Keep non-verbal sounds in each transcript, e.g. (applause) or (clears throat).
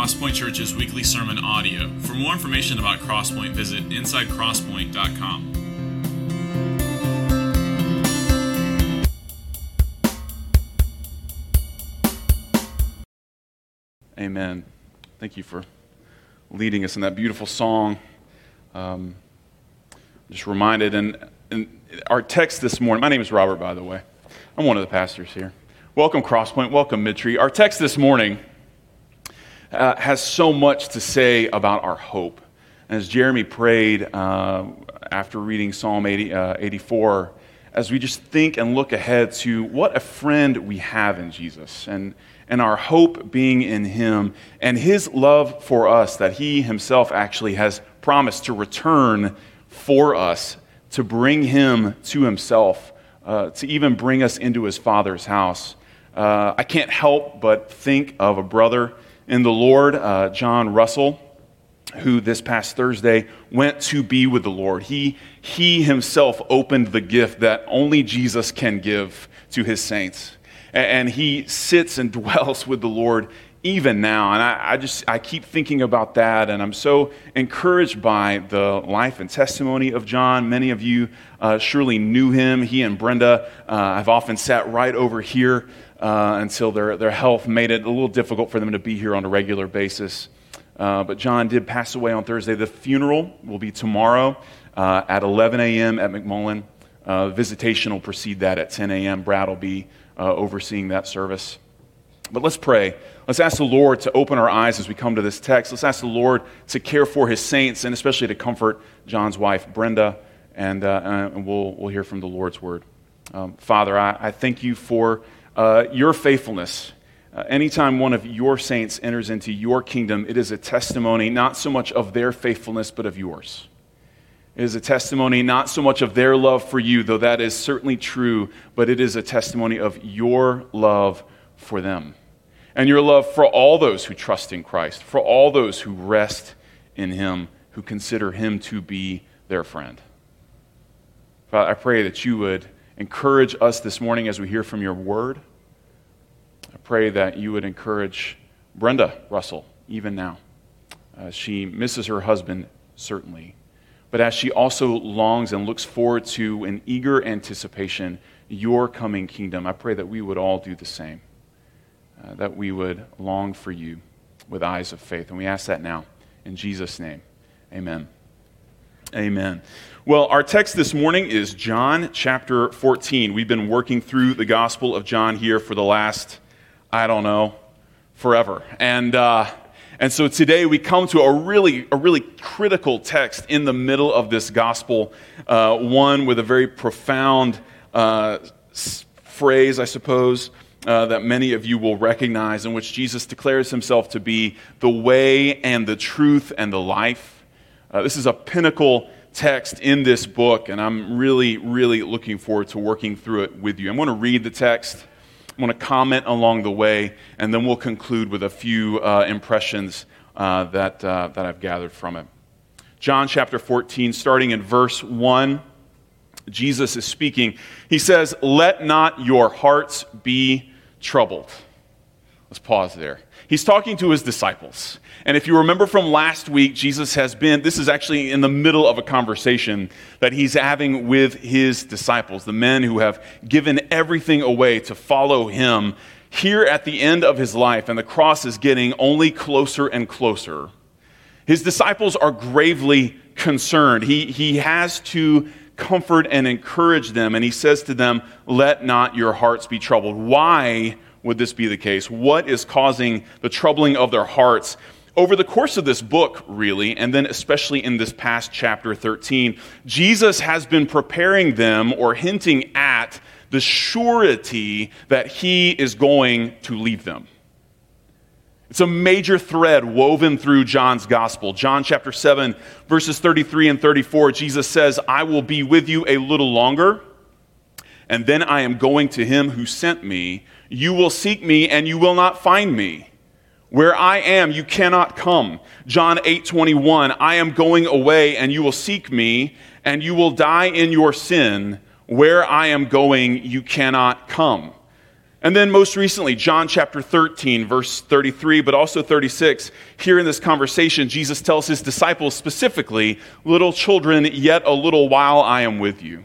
Crosspoint Church's weekly sermon audio. For more information about Crosspoint, visit insidecrosspoint.com. Amen. Thank you for leading us in that beautiful song. Um, just reminded, and, and our text this morning, my name is Robert, by the way. I'm one of the pastors here. Welcome, Crosspoint. Welcome, Midtree. Our text this morning uh, has so much to say about our hope. As Jeremy prayed uh, after reading Psalm 80, uh, 84, as we just think and look ahead to what a friend we have in Jesus and, and our hope being in Him and His love for us, that He Himself actually has promised to return for us, to bring Him to Himself, uh, to even bring us into His Father's house. Uh, I can't help but think of a brother in the Lord, uh, John Russell, who this past Thursday went to be with the Lord. He, he himself opened the gift that only Jesus can give to his saints. And he sits and (laughs) dwells with the Lord even now. And I, I, just, I keep thinking about that, and I'm so encouraged by the life and testimony of John. Many of you uh, surely knew him. He and Brenda, uh, I've often sat right over here uh, until their, their health made it a little difficult for them to be here on a regular basis. Uh, but John did pass away on Thursday. The funeral will be tomorrow uh, at 11 a.m. at McMullen. Uh, visitation will precede that at 10 a.m. Brad will be uh, overseeing that service. But let's pray. Let's ask the Lord to open our eyes as we come to this text. Let's ask the Lord to care for his saints and especially to comfort John's wife, Brenda. And, uh, and we'll, we'll hear from the Lord's word. Um, Father, I, I, thank you for uh, your faithfulness. Uh, anytime one of your saints enters into your kingdom, it is a testimony not so much of their faithfulness, but of yours. It is a testimony not so much of their love for you, though that is certainly true, but it is a testimony of your love for them. And your love for all those who trust in Christ, for all those who rest in Him, who consider Him to be their friend. Father, I pray that you would encourage us this morning as we hear from your word. Pray that you would encourage Brenda Russell even now. Uh, she misses her husband, certainly, but as she also longs and looks forward to an eager anticipation your coming kingdom, I pray that we would all do the same, uh, that we would long for you with eyes of faith. And we ask that now in Jesus' name. Amen. Amen. Well, our text this morning is John chapter 14. We've been working through the Gospel of John here for the last, I don't know, forever. And, uh, and so today we come to a really, a really critical text in the middle of this Gospel, uh, one with a very profound uh, phrase, I suppose. Uh, that many of you will recognize, in which Jesus declares himself to be the way and the truth and the life. Uh, this is a pinnacle text in this book, and I'm really, really looking forward to working through it with you. I'm going to read the text, I'm to comment along the way, and then we'll conclude with a few uh, impressions uh, that, uh, that I've gathered from it. John chapter 14, starting in verse 1, Jesus is speaking. He says, Let not your hearts be troubled. Let's pause there. He's talking to his disciples. And if you remember from last week, Jesus has been, this is actually in the middle of a conversation that he's having with his disciples, the men who have given everything away to follow him here at the end of his life, and the cross is getting only closer and closer. His disciples are gravely concerned. He, he has to comfort and encourage them, and he says to them, Let not your hearts be troubled. Why? Would this be the case? What is causing the troubling of their hearts? Over the course of this book, really, and then especially in this past chapter 13, Jesus has been preparing them or hinting at the surety that he is going to leave them. It's a major thread woven through John's gospel. John chapter 7, verses 33 and 34, Jesus says, I will be with you a little longer, and then I am going to him who sent me. You will seek me and you will not find me. Where I am, you cannot come. John 8 21, I am going away and you will seek me and you will die in your sin. Where I am going, you cannot come. And then, most recently, John chapter 13, verse 33, but also 36. Here in this conversation, Jesus tells his disciples specifically, Little children, yet a little while I am with you.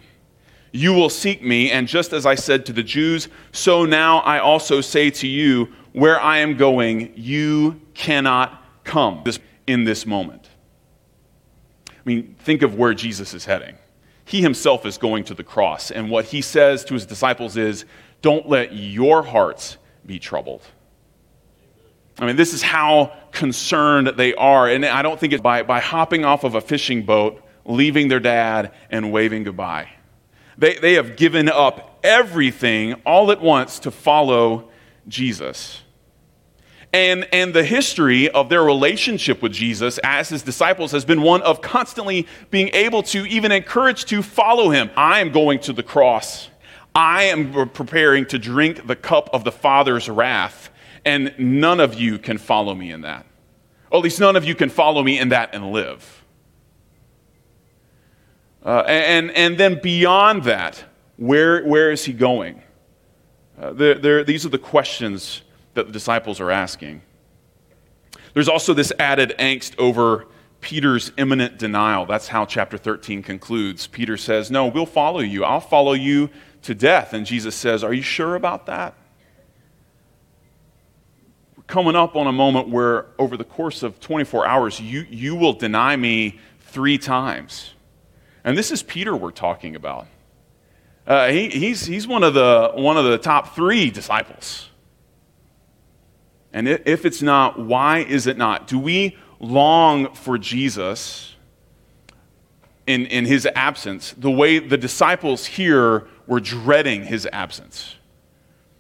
You will seek me, and just as I said to the Jews, so now I also say to you, Where I am going, you cannot come in this moment. I mean, think of where Jesus is heading. He himself is going to the cross, and what he says to his disciples is, don't let your hearts be troubled. I mean, this is how concerned they are. And I don't think it's by, by hopping off of a fishing boat, leaving their dad, and waving goodbye. They, they have given up everything all at once to follow Jesus. And, and the history of their relationship with Jesus as his disciples has been one of constantly being able to even encourage to follow him. I am going to the cross. I am preparing to drink the cup of the Father's wrath, and none of you can follow me in that. Or at least none of you can follow me in that and live. Uh, and, and then beyond that, where, where is he going? Uh, these are the questions that the disciples are asking. There's also this added angst over Peter's imminent denial. That's how chapter 13 concludes. Peter says, No, we'll follow you. I'll follow you to death. And Jesus says, Are you sure about that? We're coming up on a moment where, over the course of 24 hours, you, you will deny me three times. And this is Peter we're talking about. Uh, he, he's he's one, of the, one of the top three disciples. And if it's not, why is it not? Do we long for Jesus in, in his absence the way the disciples here were dreading his absence.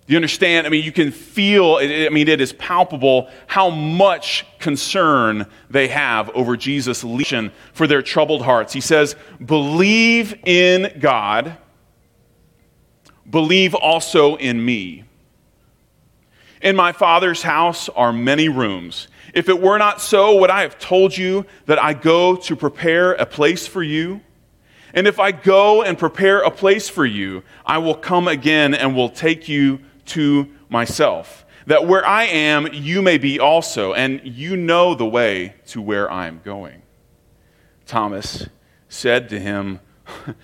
Do you understand? I mean, you can feel, I mean, it is palpable how much concern they have over Jesus' lesion for their troubled hearts. He says, Believe in God, believe also in me. In my Father's house are many rooms. If it were not so, would I have told you that I go to prepare a place for you? And if I go and prepare a place for you, I will come again and will take you to myself, that where I am, you may be also, and you know the way to where I am going. Thomas said to him, (laughs)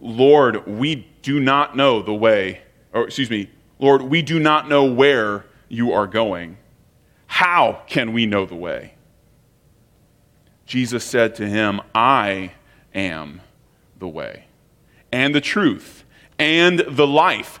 Lord, we do not know the way, or excuse me, Lord, we do not know where you are going. How can we know the way? Jesus said to him, I am the way, and the truth, and the life.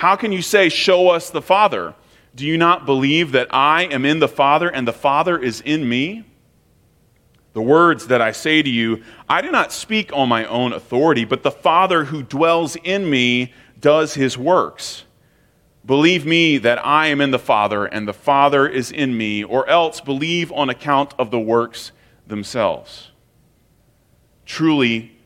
How can you say, Show us the Father? Do you not believe that I am in the Father and the Father is in me? The words that I say to you, I do not speak on my own authority, but the Father who dwells in me does his works. Believe me that I am in the Father and the Father is in me, or else believe on account of the works themselves. Truly,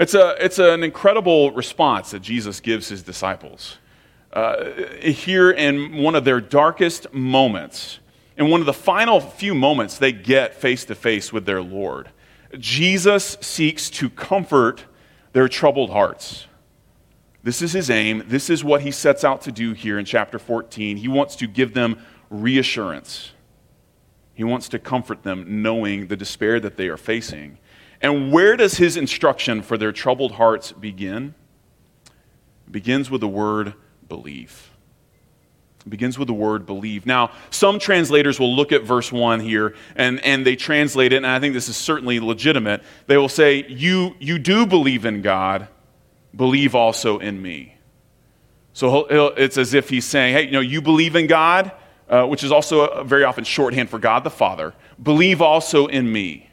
It's, a, it's an incredible response that Jesus gives his disciples. Uh, here in one of their darkest moments, in one of the final few moments they get face to face with their Lord, Jesus seeks to comfort their troubled hearts. This is his aim. This is what he sets out to do here in chapter 14. He wants to give them reassurance. He wants to comfort them knowing the despair that they are facing. And where does his instruction for their troubled hearts begin? It begins with the word believe. It begins with the word believe. Now, some translators will look at verse 1 here and, and they translate it, and I think this is certainly legitimate. They will say, You, you do believe in God, believe also in me. So it's as if he's saying, Hey, you know, you believe in God, uh, which is also very often shorthand for God the Father. Believe also in me.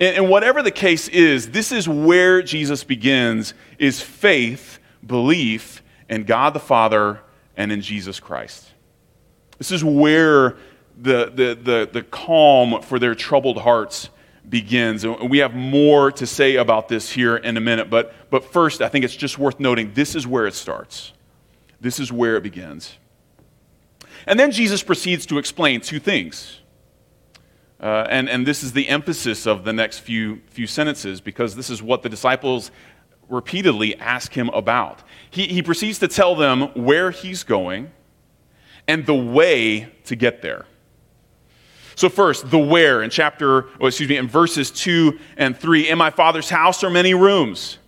And, and whatever the case is, this is where Jesus begins is faith, belief in God the Father and in Jesus Christ. This is where the, the, the, the calm for their troubled hearts begins. And we have more to say about this here in a minute. But, but first, I think it's just worth noting this is where it starts. This is where it begins. And then Jesus proceeds to explain two things. Uh, and, and this is the emphasis of the next few, few sentences because this is what the disciples repeatedly ask him about. He, he proceeds to tell them where he's going and the way to get there. So, first, the where in chapter, oh, excuse me, in verses 2 and 3 In my Father's house are many rooms.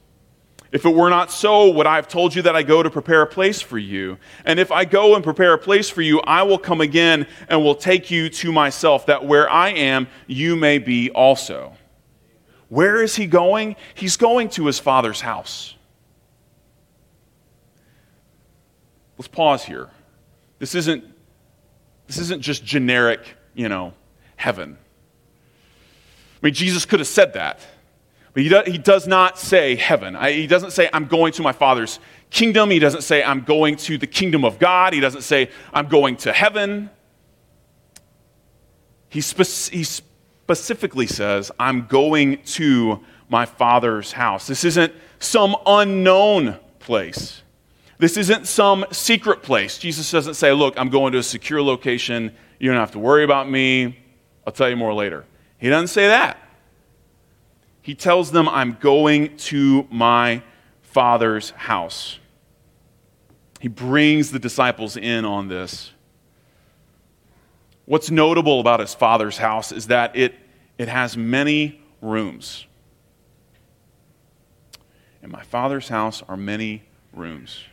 If it were not so, would I have told you that I go to prepare a place for you? And if I go and prepare a place for you, I will come again and will take you to myself, that where I am, you may be also. Where is he going? He's going to his father's house. Let's pause here. This isn't, this isn't just generic, you know, heaven. I mean, Jesus could have said that. But he, do, he does not say heaven. I, he doesn't say, I'm going to my Father's kingdom. He doesn't say, I'm going to the kingdom of God. He doesn't say, I'm going to heaven. He, spe- he specifically says, I'm going to my Father's house. This isn't some unknown place. This isn't some secret place. Jesus doesn't say, Look, I'm going to a secure location. You don't have to worry about me. I'll tell you more later. He doesn't say that he tells them, I'm going to my father's house. He brings the disciples in on this. What's notable about his father's house is that it, it has many rooms. In my father's house are many rooms.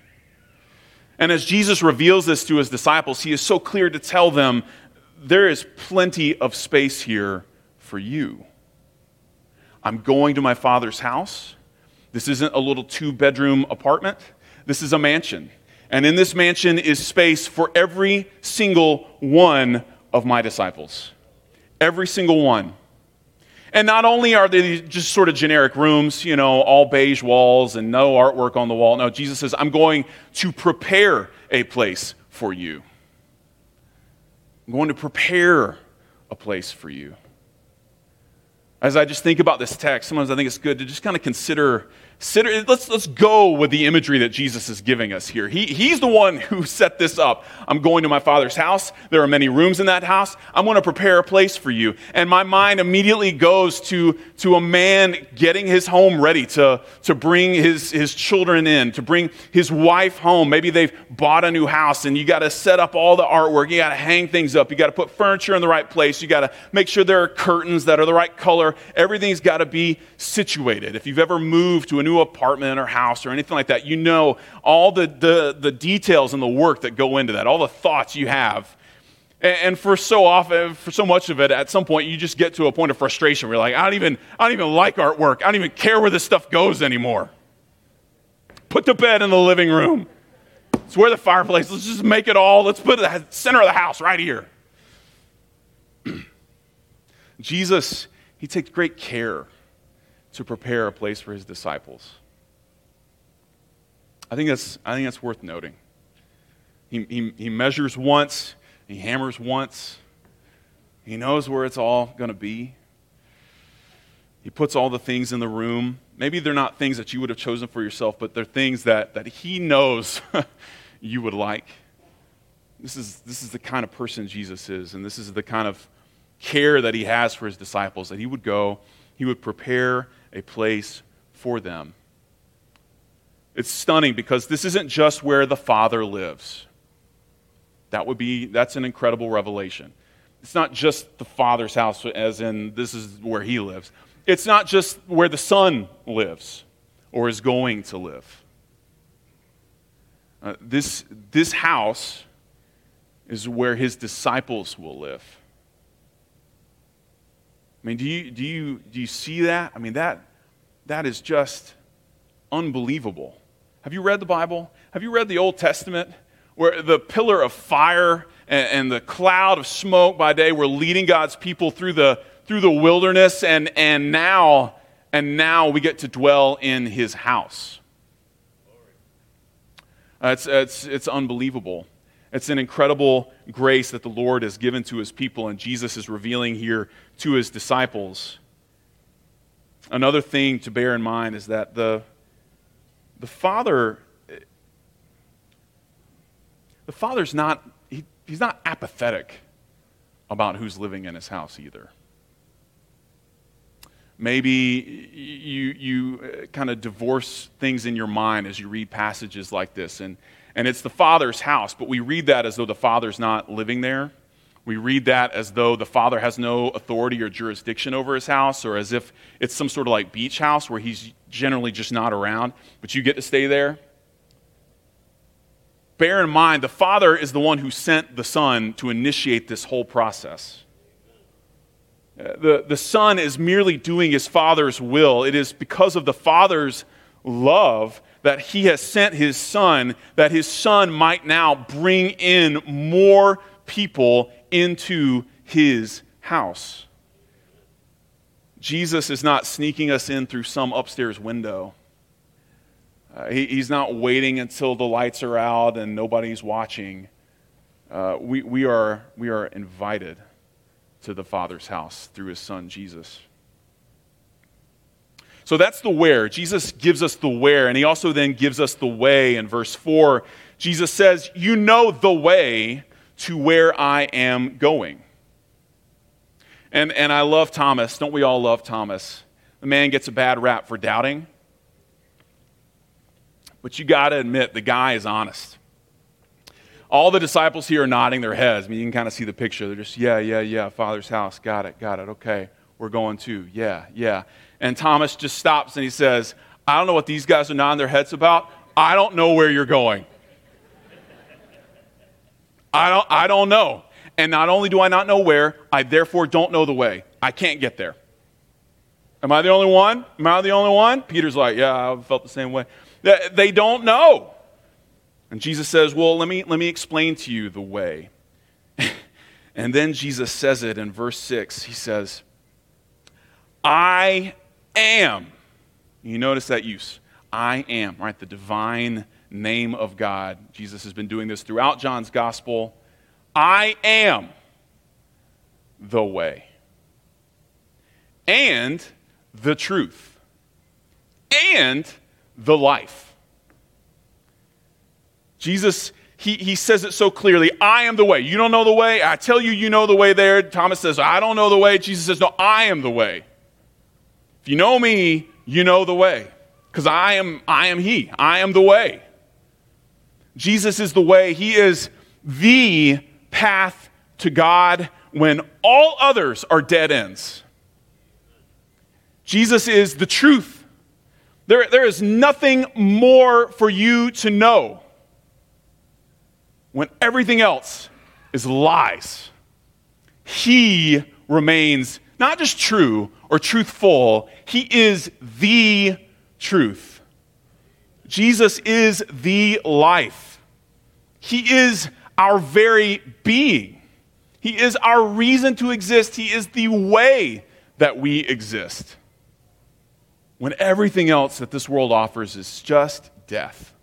And as Jesus reveals this to his disciples, he is so clear to tell them there is plenty of space here for you. I'm going to my father's house. This isn't a little two bedroom apartment, this is a mansion. And in this mansion is space for every single one of my disciples. Every single one. And not only are they just sort of generic rooms, you know, all beige walls and no artwork on the wall. No, Jesus says, I'm going to prepare a place for you. I'm going to prepare a place for you. As I just think about this text, sometimes I think it's good to just kind of consider Consider, let's, let's go with the imagery that Jesus is giving us here. He, he's the one who set this up. I'm going to my father's house. There are many rooms in that house. I'm going to prepare a place for you. And my mind immediately goes to, to a man getting his home ready to, to bring his, his children in, to bring his wife home. Maybe they've bought a new house and you got to set up all the artwork. You got to hang things up. You got to put furniture in the right place. You got to make sure there are curtains that are the right color. Everything's got to be situated. If you've ever moved to a new new apartment or house or anything like that, you know all the, the, the details and the work that go into that, all the thoughts you have. And, and for so often, for so much of it, at some point, you just get to a point of frustration where you're like, I don't even, I don't even like artwork. I don't even care where this stuff goes anymore. Put the bed in the living room. It's where the fireplace. Let's just make it all. Let's put it at the center of the house right here. (clears throat) Jesus, he takes great care to prepare a place for his disciples. I think that's, I think that's worth noting. He, he, he measures once, he hammers once, he knows where it's all going to be. He puts all the things in the room. Maybe they're not things that you would have chosen for yourself, but they're things that, that he knows (laughs) you would like. This is, this is the kind of person Jesus is, and this is the kind of care that he has for his disciples, that he would go, he would prepare a place for them. It's stunning because this isn't just where the Father lives. That would be, that's an incredible revelation. It's not just the Father's house, as in this is where he lives. It's not just where the Son lives or is going to live. Uh, this, this house is where his disciples will live. I mean, do you, do you, do you see that? I mean, that, that is just unbelievable. Have you read the Bible? Have you read the Old Testament where the pillar of fire and, and the cloud of smoke by day were leading God's people through the, through the wilderness, and, and, now, and now we get to dwell in his house? Uh, it's, it's, it's unbelievable. It's an incredible grace that the Lord has given to his people, and Jesus is revealing here to his disciples. Another thing to bear in mind is that the, the Father, the Father's not, he, he's not apathetic about who's living in his house either. Maybe you, you uh, kind of divorce things in your mind as you read passages like this, and and it's the Father's house, but we read that as though the Father's not living there. We read that as though the Father has no authority or jurisdiction over his house, or as if it's some sort of like beach house where he's generally just not around, but you get to stay there. Bear in mind, the Father is the one who sent the Son to initiate this whole process. Uh, the, the Son is merely doing his Father's will. It is because of the Father's love that he has sent his son, that his son might now bring in more people into his house. Jesus is not sneaking us in through some upstairs window. Uh, he, he's not waiting until the lights are out and nobody's watching. Uh, we, we, are, we are invited to the Father's house through his son, Jesus. So that's the where. Jesus gives us the where, and he also then gives us the way in verse 4. Jesus says, You know the way to where I am going. And, and I love Thomas. Don't we all love Thomas? The man gets a bad rap for doubting. But you got to admit, the guy is honest. All the disciples here are nodding their heads. I mean, you can kind of see the picture. They're just, yeah, yeah, yeah, Father's house. Got it, got it. Okay, we're going to. Yeah, yeah. And Thomas just stops and he says, I don't know what these guys are nodding their heads about. I don't know where you're going. I don't, I don't know. And not only do I not know where, I therefore don't know the way. I can't get there. Am I the only one? Am I the only one? Peter's like, Yeah, I felt the same way. They don't know. And Jesus says, Well, let me, let me explain to you the way. (laughs) and then Jesus says it in verse 6. He says, I am. You notice that use. I am, right? The divine name of God. Jesus has been doing this throughout John's gospel. I am the way and the truth and the life. Jesus, he, he says it so clearly I am the way. You don't know the way? I tell you, you know the way there. Thomas says, I don't know the way. Jesus says, No, I am the way. You know me, you know the way. Because I am, I am He. I am the way. Jesus is the way. He is the path to God when all others are dead ends. Jesus is the truth. There, there is nothing more for you to know when everything else is lies. He remains not just true or truthful, he is the truth. Jesus is the life. He is our very being. He is our reason to exist. He is the way that we exist. When everything else that this world offers is just death.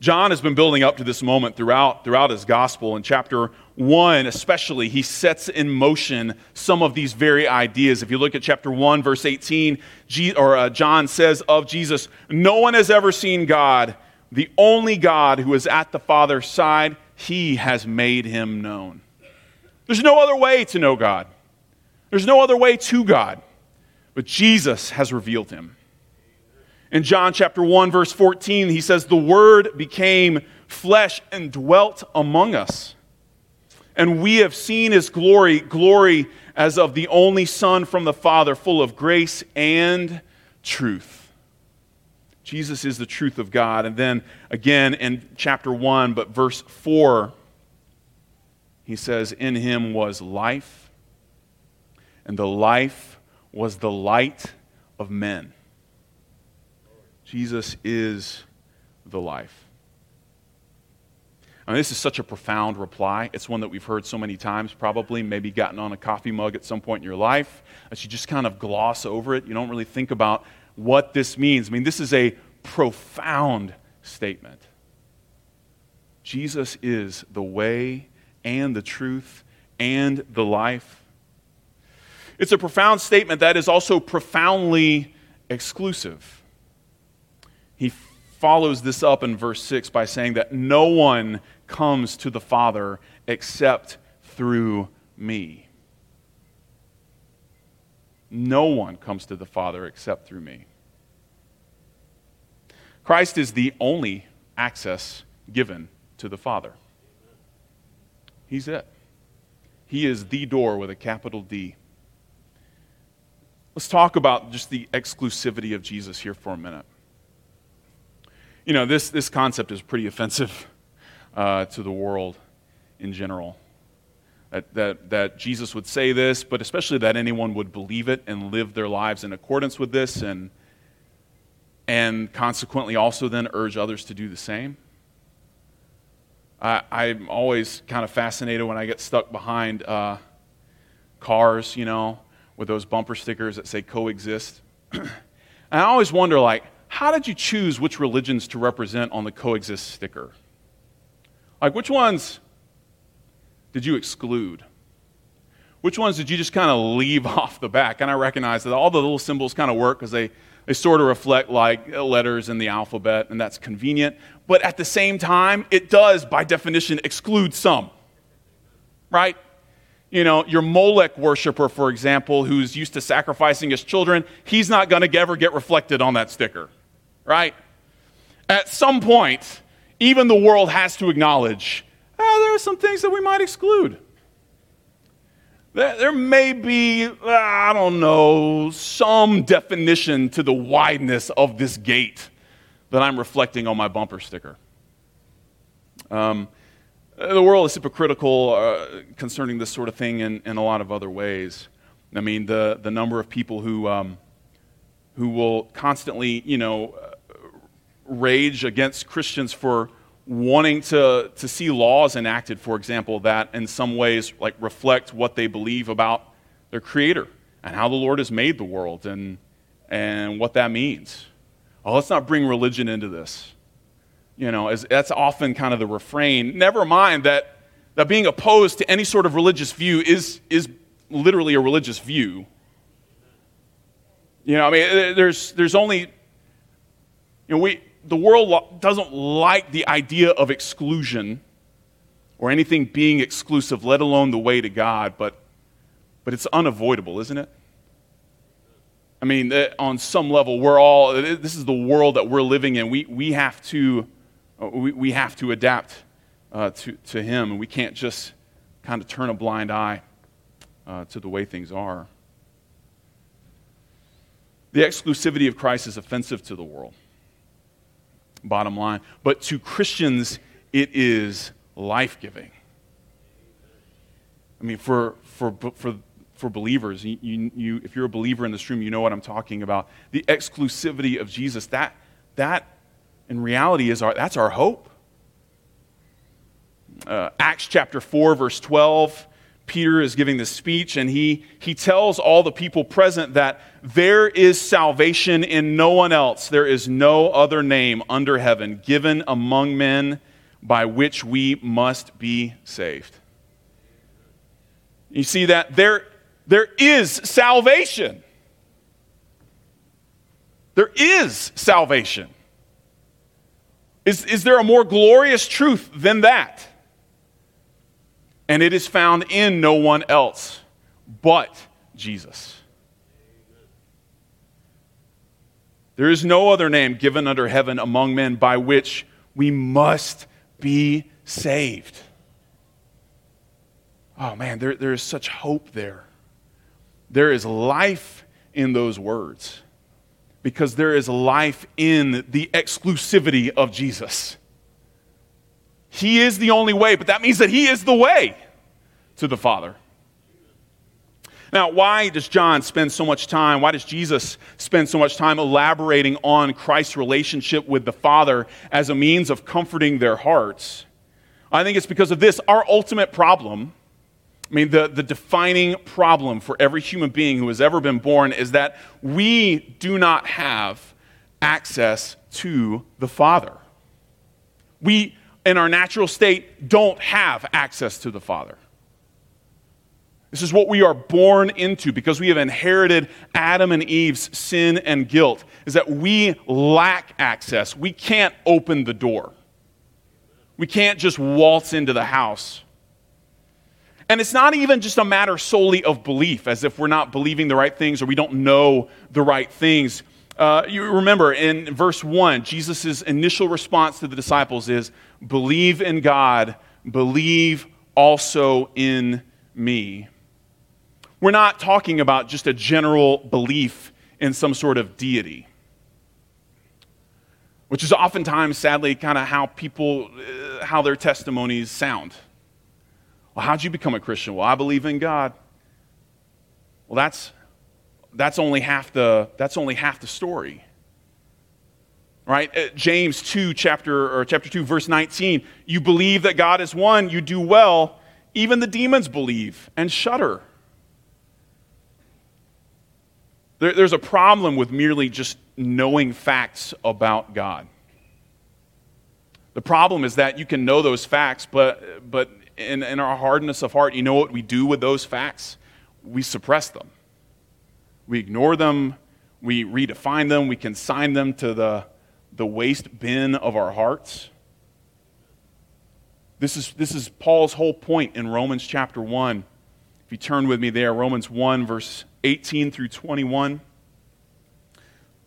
John has been building up to this moment throughout, throughout his gospel. In chapter 1, especially, he sets in motion some of these very ideas. If you look at chapter 1, verse 18, G, or, uh, John says of Jesus, No one has ever seen God, the only God who is at the Father's side, he has made him known. There's no other way to know God, there's no other way to God, but Jesus has revealed him. In John chapter 1 verse 14, he says the word became flesh and dwelt among us. And we have seen his glory, glory as of the only son from the Father, full of grace and truth. Jesus is the truth of God. And then again in chapter 1, but verse 4, he says, In him was life, and the life was the light of men. Jesus is the life. I mean, this is such a profound reply. It's one that we've heard so many times, probably, maybe gotten on a coffee mug at some point in your life, that you just kind of gloss over it. You don't really think about what this means. I mean, this is a profound statement. Jesus is the way and the truth and the life. It's a profound statement that is also profoundly exclusive. Follows this up in verse 6 by saying that no one comes to the Father except through me. No one comes to the Father except through me. Christ is the only access given to the Father. He's it. He is the door with a capital D. Let's talk about just the exclusivity of Jesus here for a minute. You know, this, this concept is pretty offensive uh, to the world in general. That, that, that Jesus would say this, but especially that anyone would believe it and live their lives in accordance with this, and, and consequently also then urge others to do the same. I, I'm always kind of fascinated when I get stuck behind uh, cars, you know, with those bumper stickers that say coexist. (clears throat) and I always wonder, like, how did you choose which religions to represent on the coexist sticker? Like, which ones did you exclude? Which ones did you just kind of leave (laughs) off the back? And I recognize that all the little symbols kind of work because they, they sort of reflect like letters in the alphabet, and that's convenient. But at the same time, it does, by definition, exclude some. Right? You know, your Molech worshiper, for example, who's used to sacrificing his children, he's not going to ever get reflected on that sticker. Right? At some point, even the world has to acknowledge oh, there are some things that we might exclude. There may be, I don't know, some definition to the wideness of this gate that I'm reflecting on my bumper sticker. Um, the world is hypocritical uh, concerning this sort of thing in, in a lot of other ways. I mean, the, the number of people who, um, who will constantly, you know, rage against Christians for wanting to, to see laws enacted, for example, that in some ways like reflect what they believe about their creator and how the Lord has made the world and, and what that means. Oh, let's not bring religion into this. You know, as, that's often kind of the refrain. Never mind that, that being opposed to any sort of religious view is, is literally a religious view. You know, I mean, there's, there's only, you know, we, the world doesn't like the idea of exclusion or anything being exclusive, let alone the way to God, but, but it's unavoidable, isn't it? I mean, on some level, we're all, this is the world that we're living in. We, we, have, to, uh, we, we have to adapt uh, to, to Him, and we can't just kind of turn a blind eye uh, to the way things are. The exclusivity of Christ is offensive to the world bottom line. But to Christians, it is life giving. I mean, for, for, for, for believers, you, you, if you're a believer in this room, you know what I'm talking about. The exclusivity of Jesus, that, that in reality is our, that's our hope. Uh, Acts chapter 4, verse 12 Peter is giving this speech, and he, he tells all the people present that there is salvation in no one else. There is no other name under heaven given among men by which we must be saved. You see that there, there is salvation. There is salvation. Is, is there a more glorious truth than that? And it is found in no one else but Jesus. There is no other name given under heaven among men by which we must be saved. Oh man, there, there is such hope there. There is life in those words Because there is life in the exclusivity of Jesus. He is the only way, but that means that He is the way to the Father. Now, why does John spend so much time? Why does Jesus spend so much time elaborating on Christ's relationship with the Father as a means of comforting their hearts? I think it's because of this. Our ultimate problem, I mean, the, the defining problem for every human being who has ever been born is that we do not have access to the Father. We, in our natural state, don't have access to the Father. This is what we are born into because we have inherited Adam and Eve's sin and guilt, is that we lack access. We can't open the door. We can't just waltz into the house. And it's not even just a matter solely of belief, as if we're not believing the right things or we don't know the right things. Uh, you remember in verse 1, Jesus' initial response to the disciples is believe in God, believe also in me. We're not talking about just a general belief in some sort of deity, which is oftentimes, sadly, kind of how people, uh, how their testimonies sound. Well, how'd you become a Christian? Well, I believe in God. Well, that's, that's, only, half the, that's only half the story. Right? Uh, James 2, chapter, or chapter 2, verse 19. You believe that God is one, you do well. Even the demons believe and shudder. There, there's a problem with merely just knowing facts about God. The problem is that you can know those facts, but, but in, in our hardness of heart, you know what we do with those facts? We suppress them. We ignore them, we redefine them, we consign them to the, the waste bin of our hearts. This is, this is Paul's whole point in Romans chapter 1. If you turn with me there, Romans 1, verse 18 through 21. (clears throat)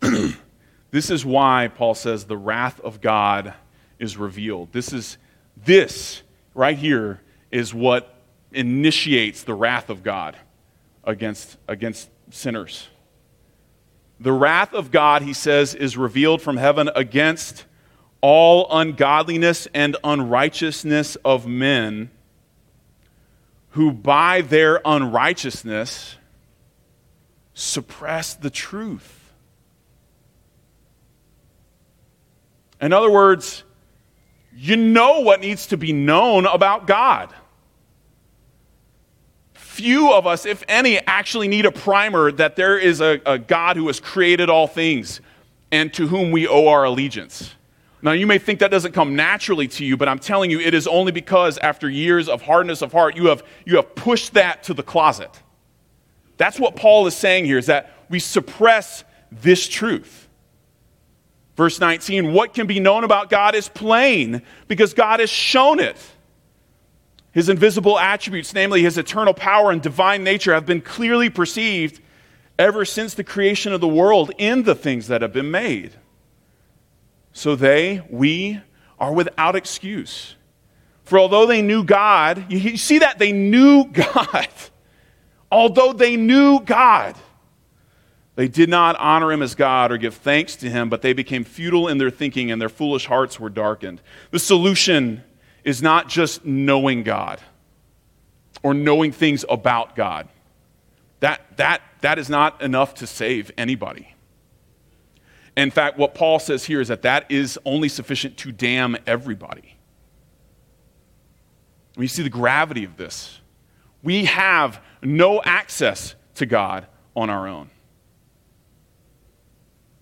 this is why Paul says the wrath of God is revealed. This is this right here is what initiates the wrath of God against, against sinners. The wrath of God, he says, is revealed from heaven against all ungodliness and unrighteousness of men who by their unrighteousness suppress the truth. In other words, you know what needs to be known about God. Few of us, if any, actually need a primer that there is a, a God who has created all things and to whom we owe our allegiance. Now, you may think that doesn't come naturally to you, but I'm telling you, it is only because after years of hardness of heart, you have, you have pushed that to the closet. That's what Paul is saying here, is that we suppress this truth. Verse 19, what can be known about God is plain because God has shown it. His invisible attributes, namely his eternal power and divine nature, have been clearly perceived ever since the creation of the world in the things that have been made. So they, we, are without excuse. For although they knew God, you see that? They knew (laughs) God. although they knew God, they did not honor him as God or give thanks to him, but they became futile in their thinking and their foolish hearts were darkened. The solution is not just knowing God or knowing things about God. That, that, that is not enough to save anybody. In fact, what Paul says here is that that is only sufficient to damn everybody. You see the gravity of this, we have no access to God on our own.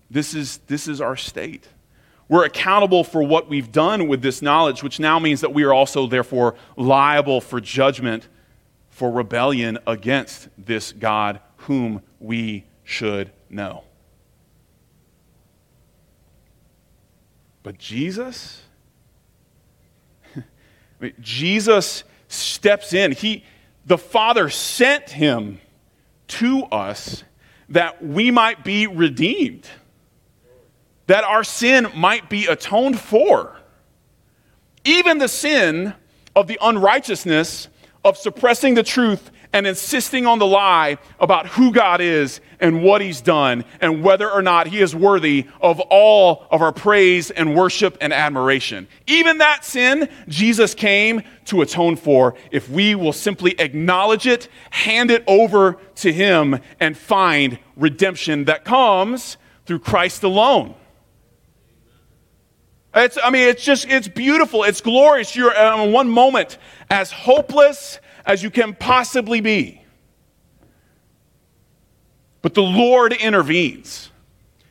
This is, this is our state. We're accountable for what we've done with this knowledge, which now means that we are also, therefore, liable for judgment for rebellion against this God whom we should know. But Jesus, (laughs) Jesus steps in. He, the Father sent him to us that we might be redeemed, that our sin might be atoned for. Even the sin of the unrighteousness of suppressing the truth and insisting on the lie about who God is and what he's done and whether or not he is worthy of all of our praise and worship and admiration. Even that sin, Jesus came to atone for if we will simply acknowledge it, hand it over to him, and find redemption that comes through Christ alone. It's, I mean, it's just, it's beautiful. It's glorious. You're uh, in one moment as hopeless as you can possibly be. But the Lord intervenes.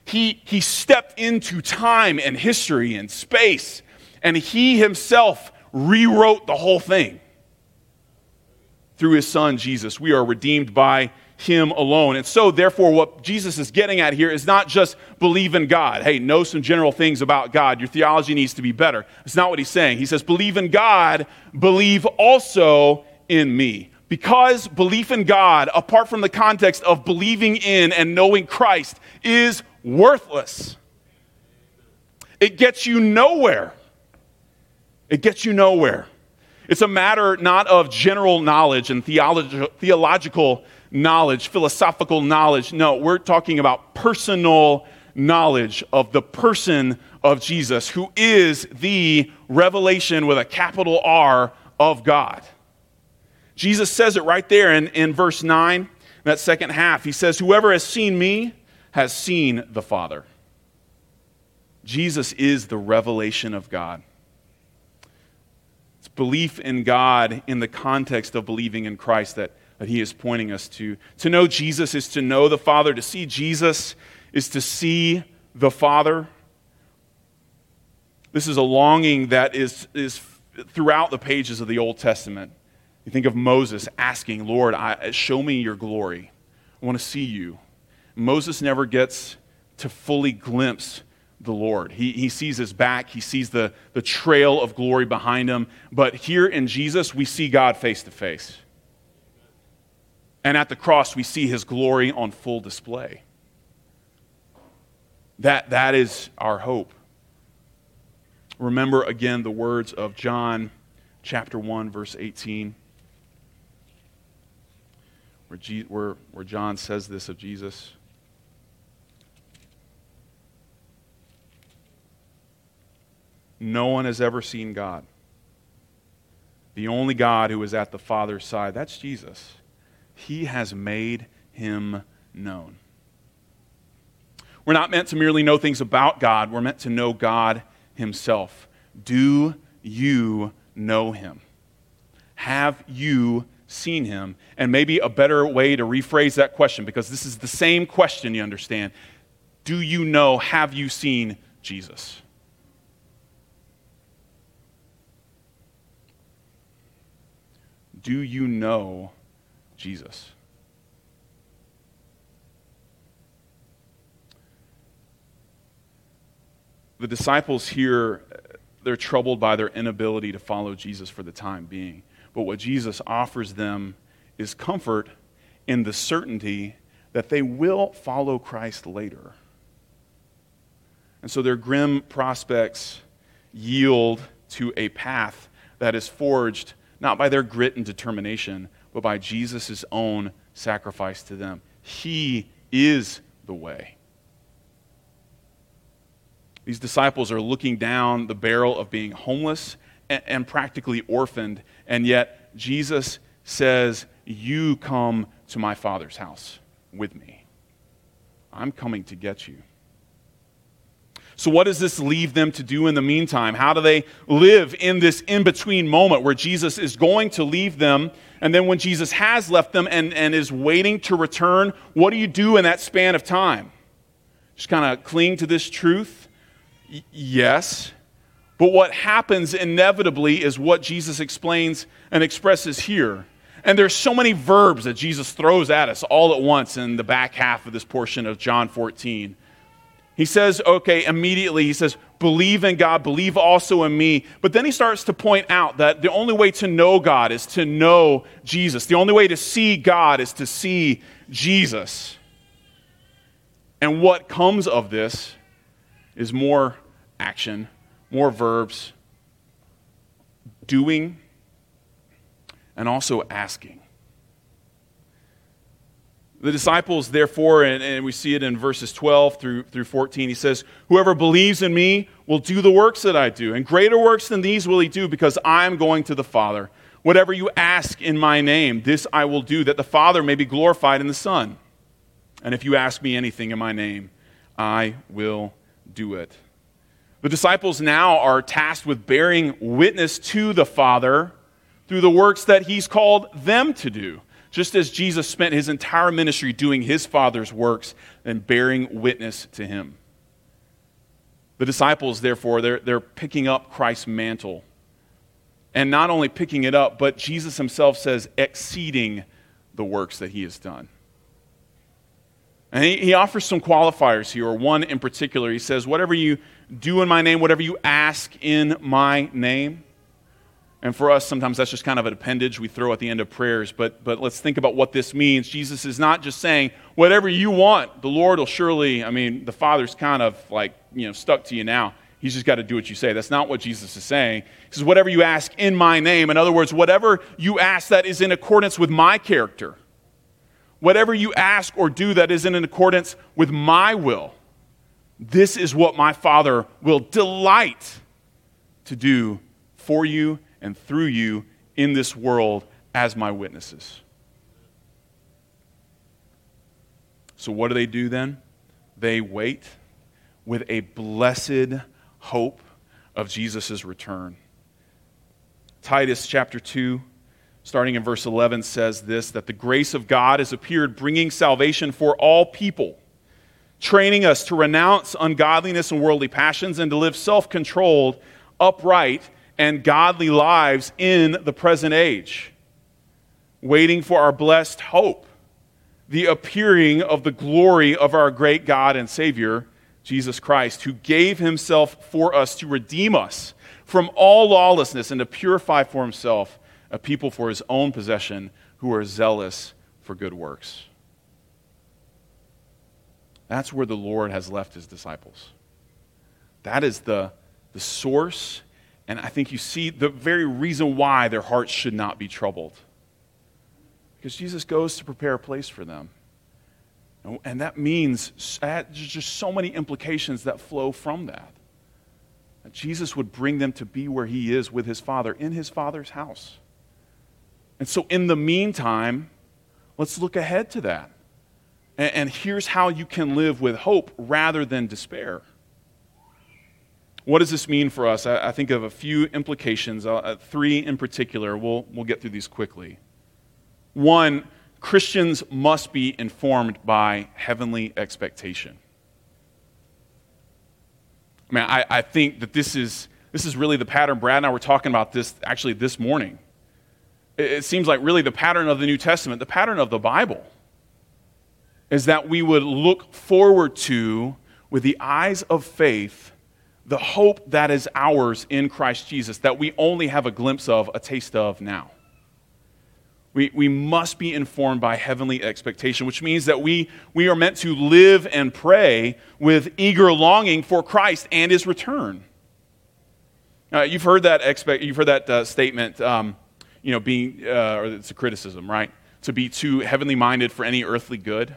He, he stepped into time and history and space, and he himself rewrote the whole thing through his son, Jesus. We are redeemed by him alone. And so, therefore, what Jesus is getting at here is not just believe in God. Hey, know some general things about God. Your theology needs to be better. It's not what he's saying. He says, believe in God, believe also in me. Because belief in God, apart from the context of believing in and knowing Christ, is worthless. It gets you nowhere. It gets you nowhere. It's a matter not of general knowledge and theological, knowledge, philosophical knowledge. No, we're talking about personal knowledge of the person of Jesus, who is the revelation with a capital R of God. Jesus says it right there in, in verse 9, that second half. He says, Whoever has seen me has seen the Father. Jesus is the revelation of God. It's belief in God in the context of believing in Christ that, that he is pointing us to. To know Jesus is to know the Father. To see Jesus is to see the Father. This is a longing that is, is throughout the pages of the Old Testament. You think of Moses asking, Lord, I, show me your glory. I want to see you. Moses never gets to fully glimpse the Lord. He, he sees his back, he sees the, the trail of glory behind him. But here in Jesus, we see God face to face. And at the cross, we see his glory on full display. That, that is our hope. Remember again the words of John chapter 1, verse 18 where, G, where, where John says this of Jesus. No one has ever seen God. The only God who is at the Father's side, that's Jesus. He has made him known. We're not meant to merely know things about God, we're meant to know God himself. Do you know him? Have you seen him? And maybe a better way to rephrase that question, because this is the same question, you understand. Do you know, have you seen Jesus? Do you know Jesus? The disciples here, they're troubled by their inability to follow Jesus for the time being. But what Jesus offers them is comfort in the certainty that they will follow Christ later. And so their grim prospects yield to a path that is forged not by their grit and determination, but by Jesus' own sacrifice to them. He is the way. These disciples are looking down the barrel of being homeless and, and practically orphaned. And yet, Jesus says, You come to my Father's house with me. I'm coming to get you. So, what does this leave them to do in the meantime? How do they live in this in between moment where Jesus is going to leave them? And then, when Jesus has left them and, and is waiting to return, what do you do in that span of time? Just kind of cling to this truth? Y- yes. But what happens inevitably is what Jesus explains and expresses here. And there's so many verbs that Jesus throws at us all at once in the back half of this portion of John 14. He says, okay, immediately, he says, believe in God, believe also in me. But then he starts to point out that the only way to know God is to know Jesus. The only way to see God is to see Jesus. And what comes of this is more action more verbs doing and also asking. The disciples, therefore, and, and, we see it in verses 12 through, through 14, he says, Whoever believes in me will do the works that I do, and greater works than these will he do, because I am going to the Father. Whatever you ask in my name, this I will do, that the Father may be glorified in the Son. And if you ask me anything in my name, I will do it. The disciples now are tasked with bearing witness to the Father through the works that he's called them to do just as Jesus spent his entire ministry doing his Father's works and bearing witness to him. The disciples, therefore, they're, they're picking up Christ's mantle. And not only picking it up, but Jesus himself says, exceeding the works that he has done. And he, he offers some qualifiers here, or one in particular. He says, Whatever you do in my name, whatever you ask in my name, and for us, sometimes that's just kind of an appendage we throw at the end of prayers. But, but let's think about what this means. Jesus is not just saying, whatever you want, the Lord will surely, I mean, the Father's kind of like, you know, stuck to you now. He's just got to do what you say. That's not what Jesus is saying. He says, whatever you ask in my name. In other words, whatever you ask that is in accordance with my character. Whatever you ask or do that isn't in accordance with my will. This is what my Father will delight to do for you and through you in this world as my witnesses. So, what do they do then? They wait with a blessed hope of Jesus' return. Titus chapter 2, starting in verse 11, says this that the grace of God has appeared, bringing salvation for all people, training us to renounce ungodliness and worldly passions and to live self controlled, upright, and godly lives in the present age, waiting for our blessed hope, the appearing of the glory of our great God and Savior, Jesus Christ, who gave himself for us to redeem us from all lawlessness and to purify for himself a people for his own possession who are zealous for good works. That's where the Lord has left his disciples. That is the, the source and I think you see the very reason why their hearts should not be troubled. Because Jesus goes to prepare a place for them. And that means there's just so many implications that flow from that. That Jesus would bring them to be where he is with his Father, in his Father's house. And so, in the meantime, let's look ahead to that. And here's how you can live with hope rather than despair. What does this mean for us? I, I think of a few implications, uh, uh, three in particular. We'll, we'll get through these quickly. One, Christians must be informed by heavenly expectation. I mean, I, I think that this is, this is really the pattern. Brad and I were talking about this actually this morning. It, it seems like really the pattern of the New Testament, the pattern of the Bible, is that we would look forward to, with the eyes of faith, the hope that is ours in Christ Jesus that we only have a glimpse of, a taste of now. We, we must be informed by heavenly expectation, which means that we, we are meant to live and pray with eager longing for Christ and his return. Uh, you've heard that, expect, you've heard that uh, statement, um, you know, being, uh, or it's a criticism, right? To be too heavenly minded for any earthly good.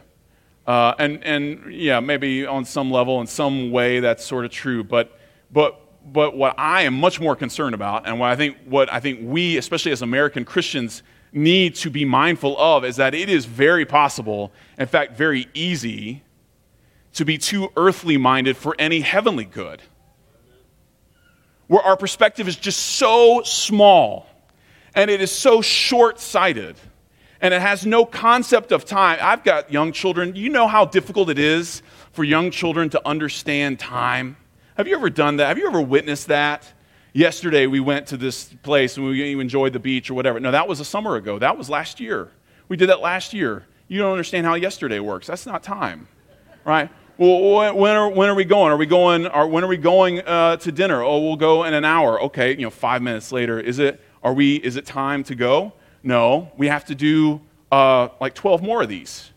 Uh, and, and yeah, maybe on some level, in some way, that's sort of true. But but, but what I am much more concerned about, and what I think, what I think we, especially as American Christians, need to be mindful of is that it is very possible, in fact, very easy, to be too earthly minded for any heavenly good. Where our perspective is just so small and it is so short sighted and it has no concept of time. I've got young children. You know how difficult it is for young children to understand time. Have you ever done that? Have you ever witnessed that? Yesterday, we went to this place and we enjoyed the beach or whatever. No, that was a summer ago. That was last year. We did that last year. You don't understand how yesterday works. That's not time, right? Well, when are, when are we going? Are we going? Are, when are we going uh, to dinner? Oh, we'll go in an hour. Okay, you know, five minutes later. Is it? Are we? Is it time to go? No, we have to do uh, like twelve more of these,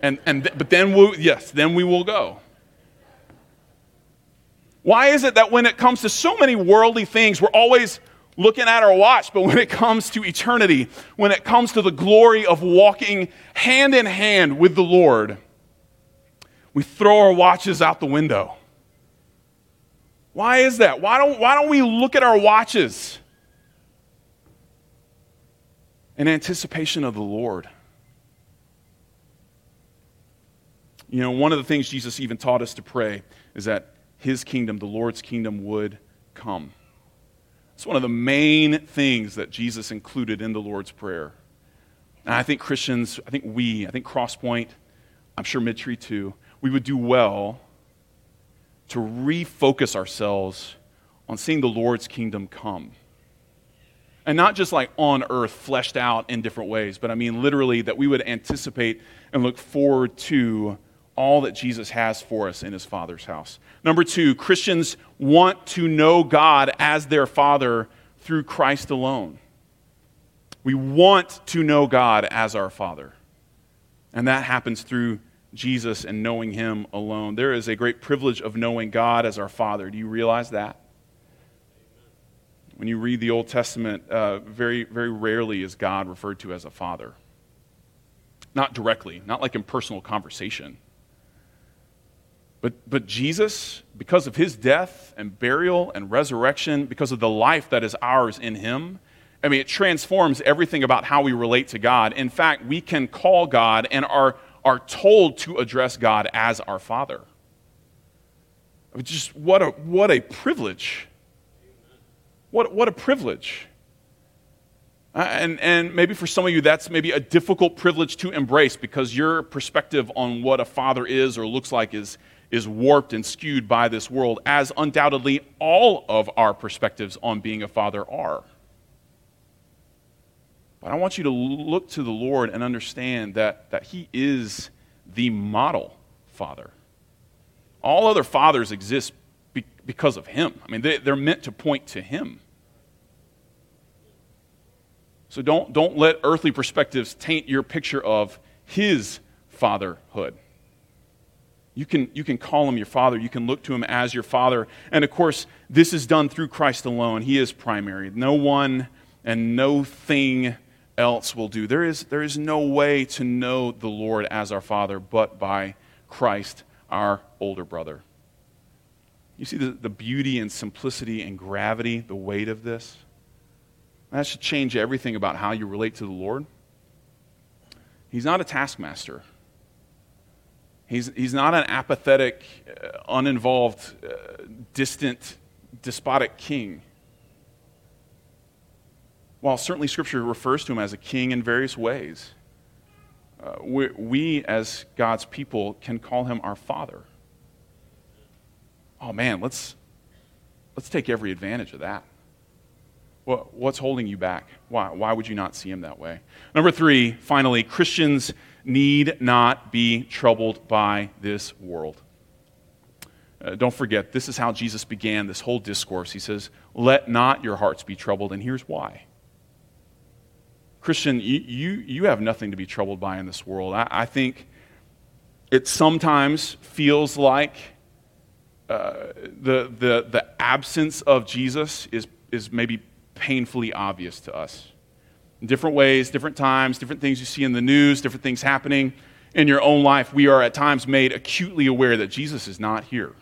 and and th- but then we'll yes, then we will go. Why is it that when it comes to so many worldly things, we're always looking at our watch, but (laughs) when it comes to eternity, when it comes to the glory of walking hand in hand with the Lord, we throw our watches out the window. Why is that? Why don't, why don't we look at our watches in anticipation of the Lord? You know, one of the things Jesus even taught us to pray is that his kingdom, the Lord's kingdom, would come. It's one of the main things that Jesus included in the Lord's Prayer. And I think Christians, I think we, I think Crosspoint, I'm sure Midtree too, we would do well to refocus ourselves on seeing the Lord's kingdom come. And not just like on earth, fleshed out in different ways, but I mean literally that we would anticipate and look forward to all that Jesus has for us in his Father's house. Number two, Christians want to know God as their Father through Christ alone. We want to know God as our Father. And that happens through Jesus and knowing Him alone. There is a great privilege of knowing God as our Father. Do you realize that? When you read the Old Testament, uh, very, very rarely is God referred to as a Father. Not directly, not like in personal conversation. But, but Jesus, because of his death and burial and resurrection, because of the life that is ours in him, I mean, it transforms everything about how we relate to God. In fact, we can call God and are, are told to address God as our Father. Just what a, what a privilege. What, what a privilege. Uh, and, and maybe for some of you, that's maybe a difficult privilege to embrace because your perspective on what a father is or looks like is, is warped and skewed by this world, as undoubtedly all of our perspectives on being a father are. But I want you to look to the Lord and understand that, that He is the model father. All other fathers exist be, because of Him. I mean, they, they're meant to point to Him. So don't, don't let earthly perspectives taint your picture of His fatherhood. You can, you can call him your father. You can look to him as your father. And of course, this is done through Christ alone. He is primary. No one and no thing else will do. There is, there is no way to know the Lord as our father but by Christ, our older brother. You see the, the beauty and simplicity and gravity, the weight of this? That should change everything about how you relate to the Lord. He's not a taskmaster. He's, he's not an apathetic, uh, uninvolved, uh, distant, despotic king. While certainly Scripture refers to him as a king in various ways, uh, we, we, as God's people, can call him our Father. Oh man, let's, let's take every advantage of that. What, what's holding you back? Why, why would you not see him that way? Number three, finally, Christians need not be troubled by this world. Uh, don't forget, this is how Jesus began this whole discourse. He says, Let not your hearts be troubled, and here's why. Christian, you, you, you have nothing to be troubled by in this world. I, I think it sometimes feels like uh, the, the, the absence of Jesus is, is maybe painfully obvious to us in different ways, different times, different things you see in the news, different things happening in your own life, we are at times made acutely aware that Jesus is not here.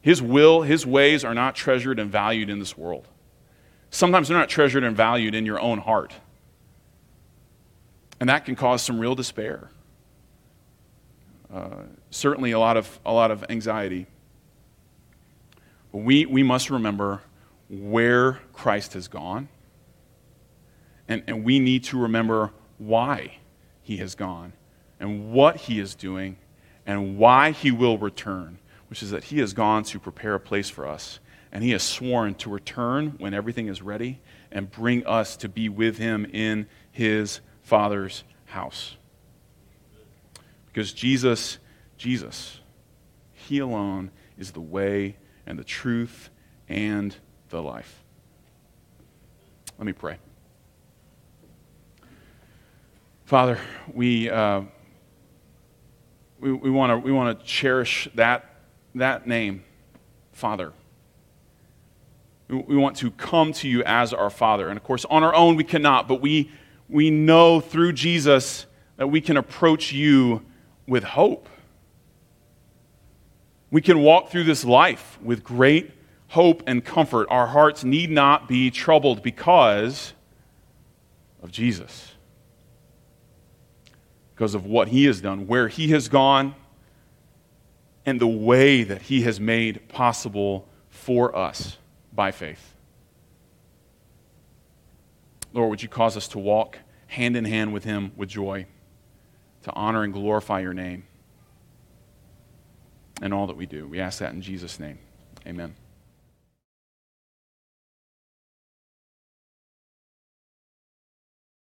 His will, his ways are not treasured and valued in this world. Sometimes they're not treasured and valued in your own heart. And that can cause some real despair. Uh, certainly a lot of, a lot of anxiety. But we, we must remember where Christ has gone and, and we need to remember why he has gone and what he is doing and why he will return, which is that he has gone to prepare a place for us. And he has sworn to return when everything is ready and bring us to be with him in his Father's house. Because Jesus, Jesus, he alone is the way and the truth and the life. Let me pray. Father, we, uh, we, we want to we cherish that, that name, Father. We want to come to you as our Father. And of course, on our own, we cannot, but we, we know through Jesus that we can approach you with hope. We can walk through this life with great hope and comfort. Our hearts need not be troubled because of Jesus, because of what he has done, where he has gone, and the way that he has made possible for us by faith. Lord, would you cause us to walk hand in hand with him with joy, to honor and glorify your name in all that we do? We ask that in Jesus' name. Amen.